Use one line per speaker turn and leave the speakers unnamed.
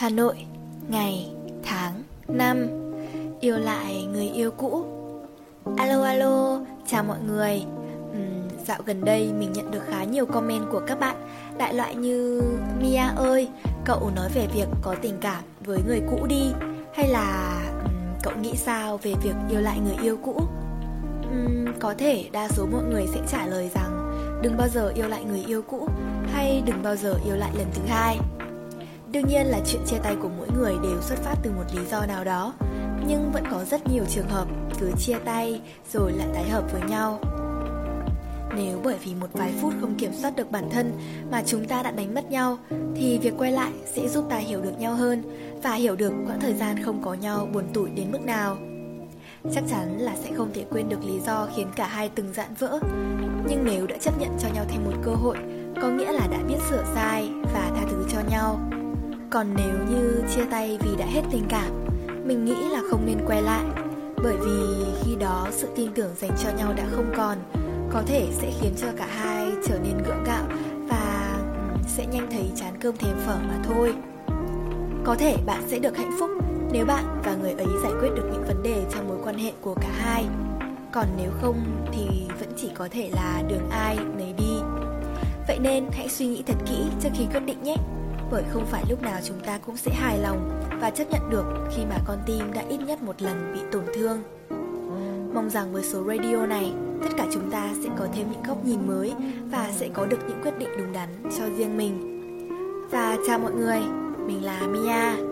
Hà Nội, ngày, tháng, năm. Yêu lại người yêu cũ. Alo alo, chào mọi người. Uhm, Dạo gần đây mình nhận được khá nhiều comment của các bạn. Đại loại như Mia ơi, cậu nói về việc có tình cảm với người cũ đi. Hay là uhm, cậu nghĩ sao về việc yêu lại người yêu cũ? Uhm, Có thể đa số mọi người sẽ trả lời rằng Đừng bao giờ yêu lại người yêu cũ Hay đừng bao giờ yêu lại lần thứ hai. Đương nhiên là chuyện chia tay của mỗi người đều xuất phát từ một lý do nào đó. Nhưng vẫn có rất nhiều trường hợp cứ chia tay rồi lại tái hợp với nhau. Nếu bởi vì một vài phút không kiểm soát được bản thân mà chúng ta đã đánh mất nhau, Thì việc quay lại sẽ giúp ta hiểu được nhau hơn Và hiểu được quãng thời gian không có nhau buồn tủi đến mức nào. Chắc chắn là sẽ không thể quên được lý do khiến cả hai từng dạn vỡ. Nhưng nếu đã chấp nhận cho nhau thêm một cơ hội, Có nghĩa là đã biết sửa sai và tha thứ cho nhau còn nếu như chia tay vì đã hết tình cảm, Mình nghĩ là không nên quay lại. Bởi vì khi đó sự tin tưởng dành cho nhau đã không còn, Có thể sẽ khiến cho cả hai trở nên gượng gạo Và ừ, sẽ nhanh thấy chán cơm thèm phở mà thôi. Có thể bạn sẽ được hạnh phúc nếu bạn và người ấy giải quyết được những vấn đề trong mối quan hệ của cả hai. Còn nếu không thì vẫn chỉ có thể là đường ai nấy đi. Vậy nên hãy suy nghĩ thật kỹ trước khi quyết định nhé bởi không phải lúc nào chúng ta cũng sẽ hài lòng và chấp nhận được khi mà con tim đã ít nhất một lần bị tổn thương. Mong rằng với số radio này, tất cả chúng ta sẽ có thêm những góc nhìn mới và sẽ có được những quyết định đúng đắn cho riêng mình. Và chào mọi người, mình là Mia.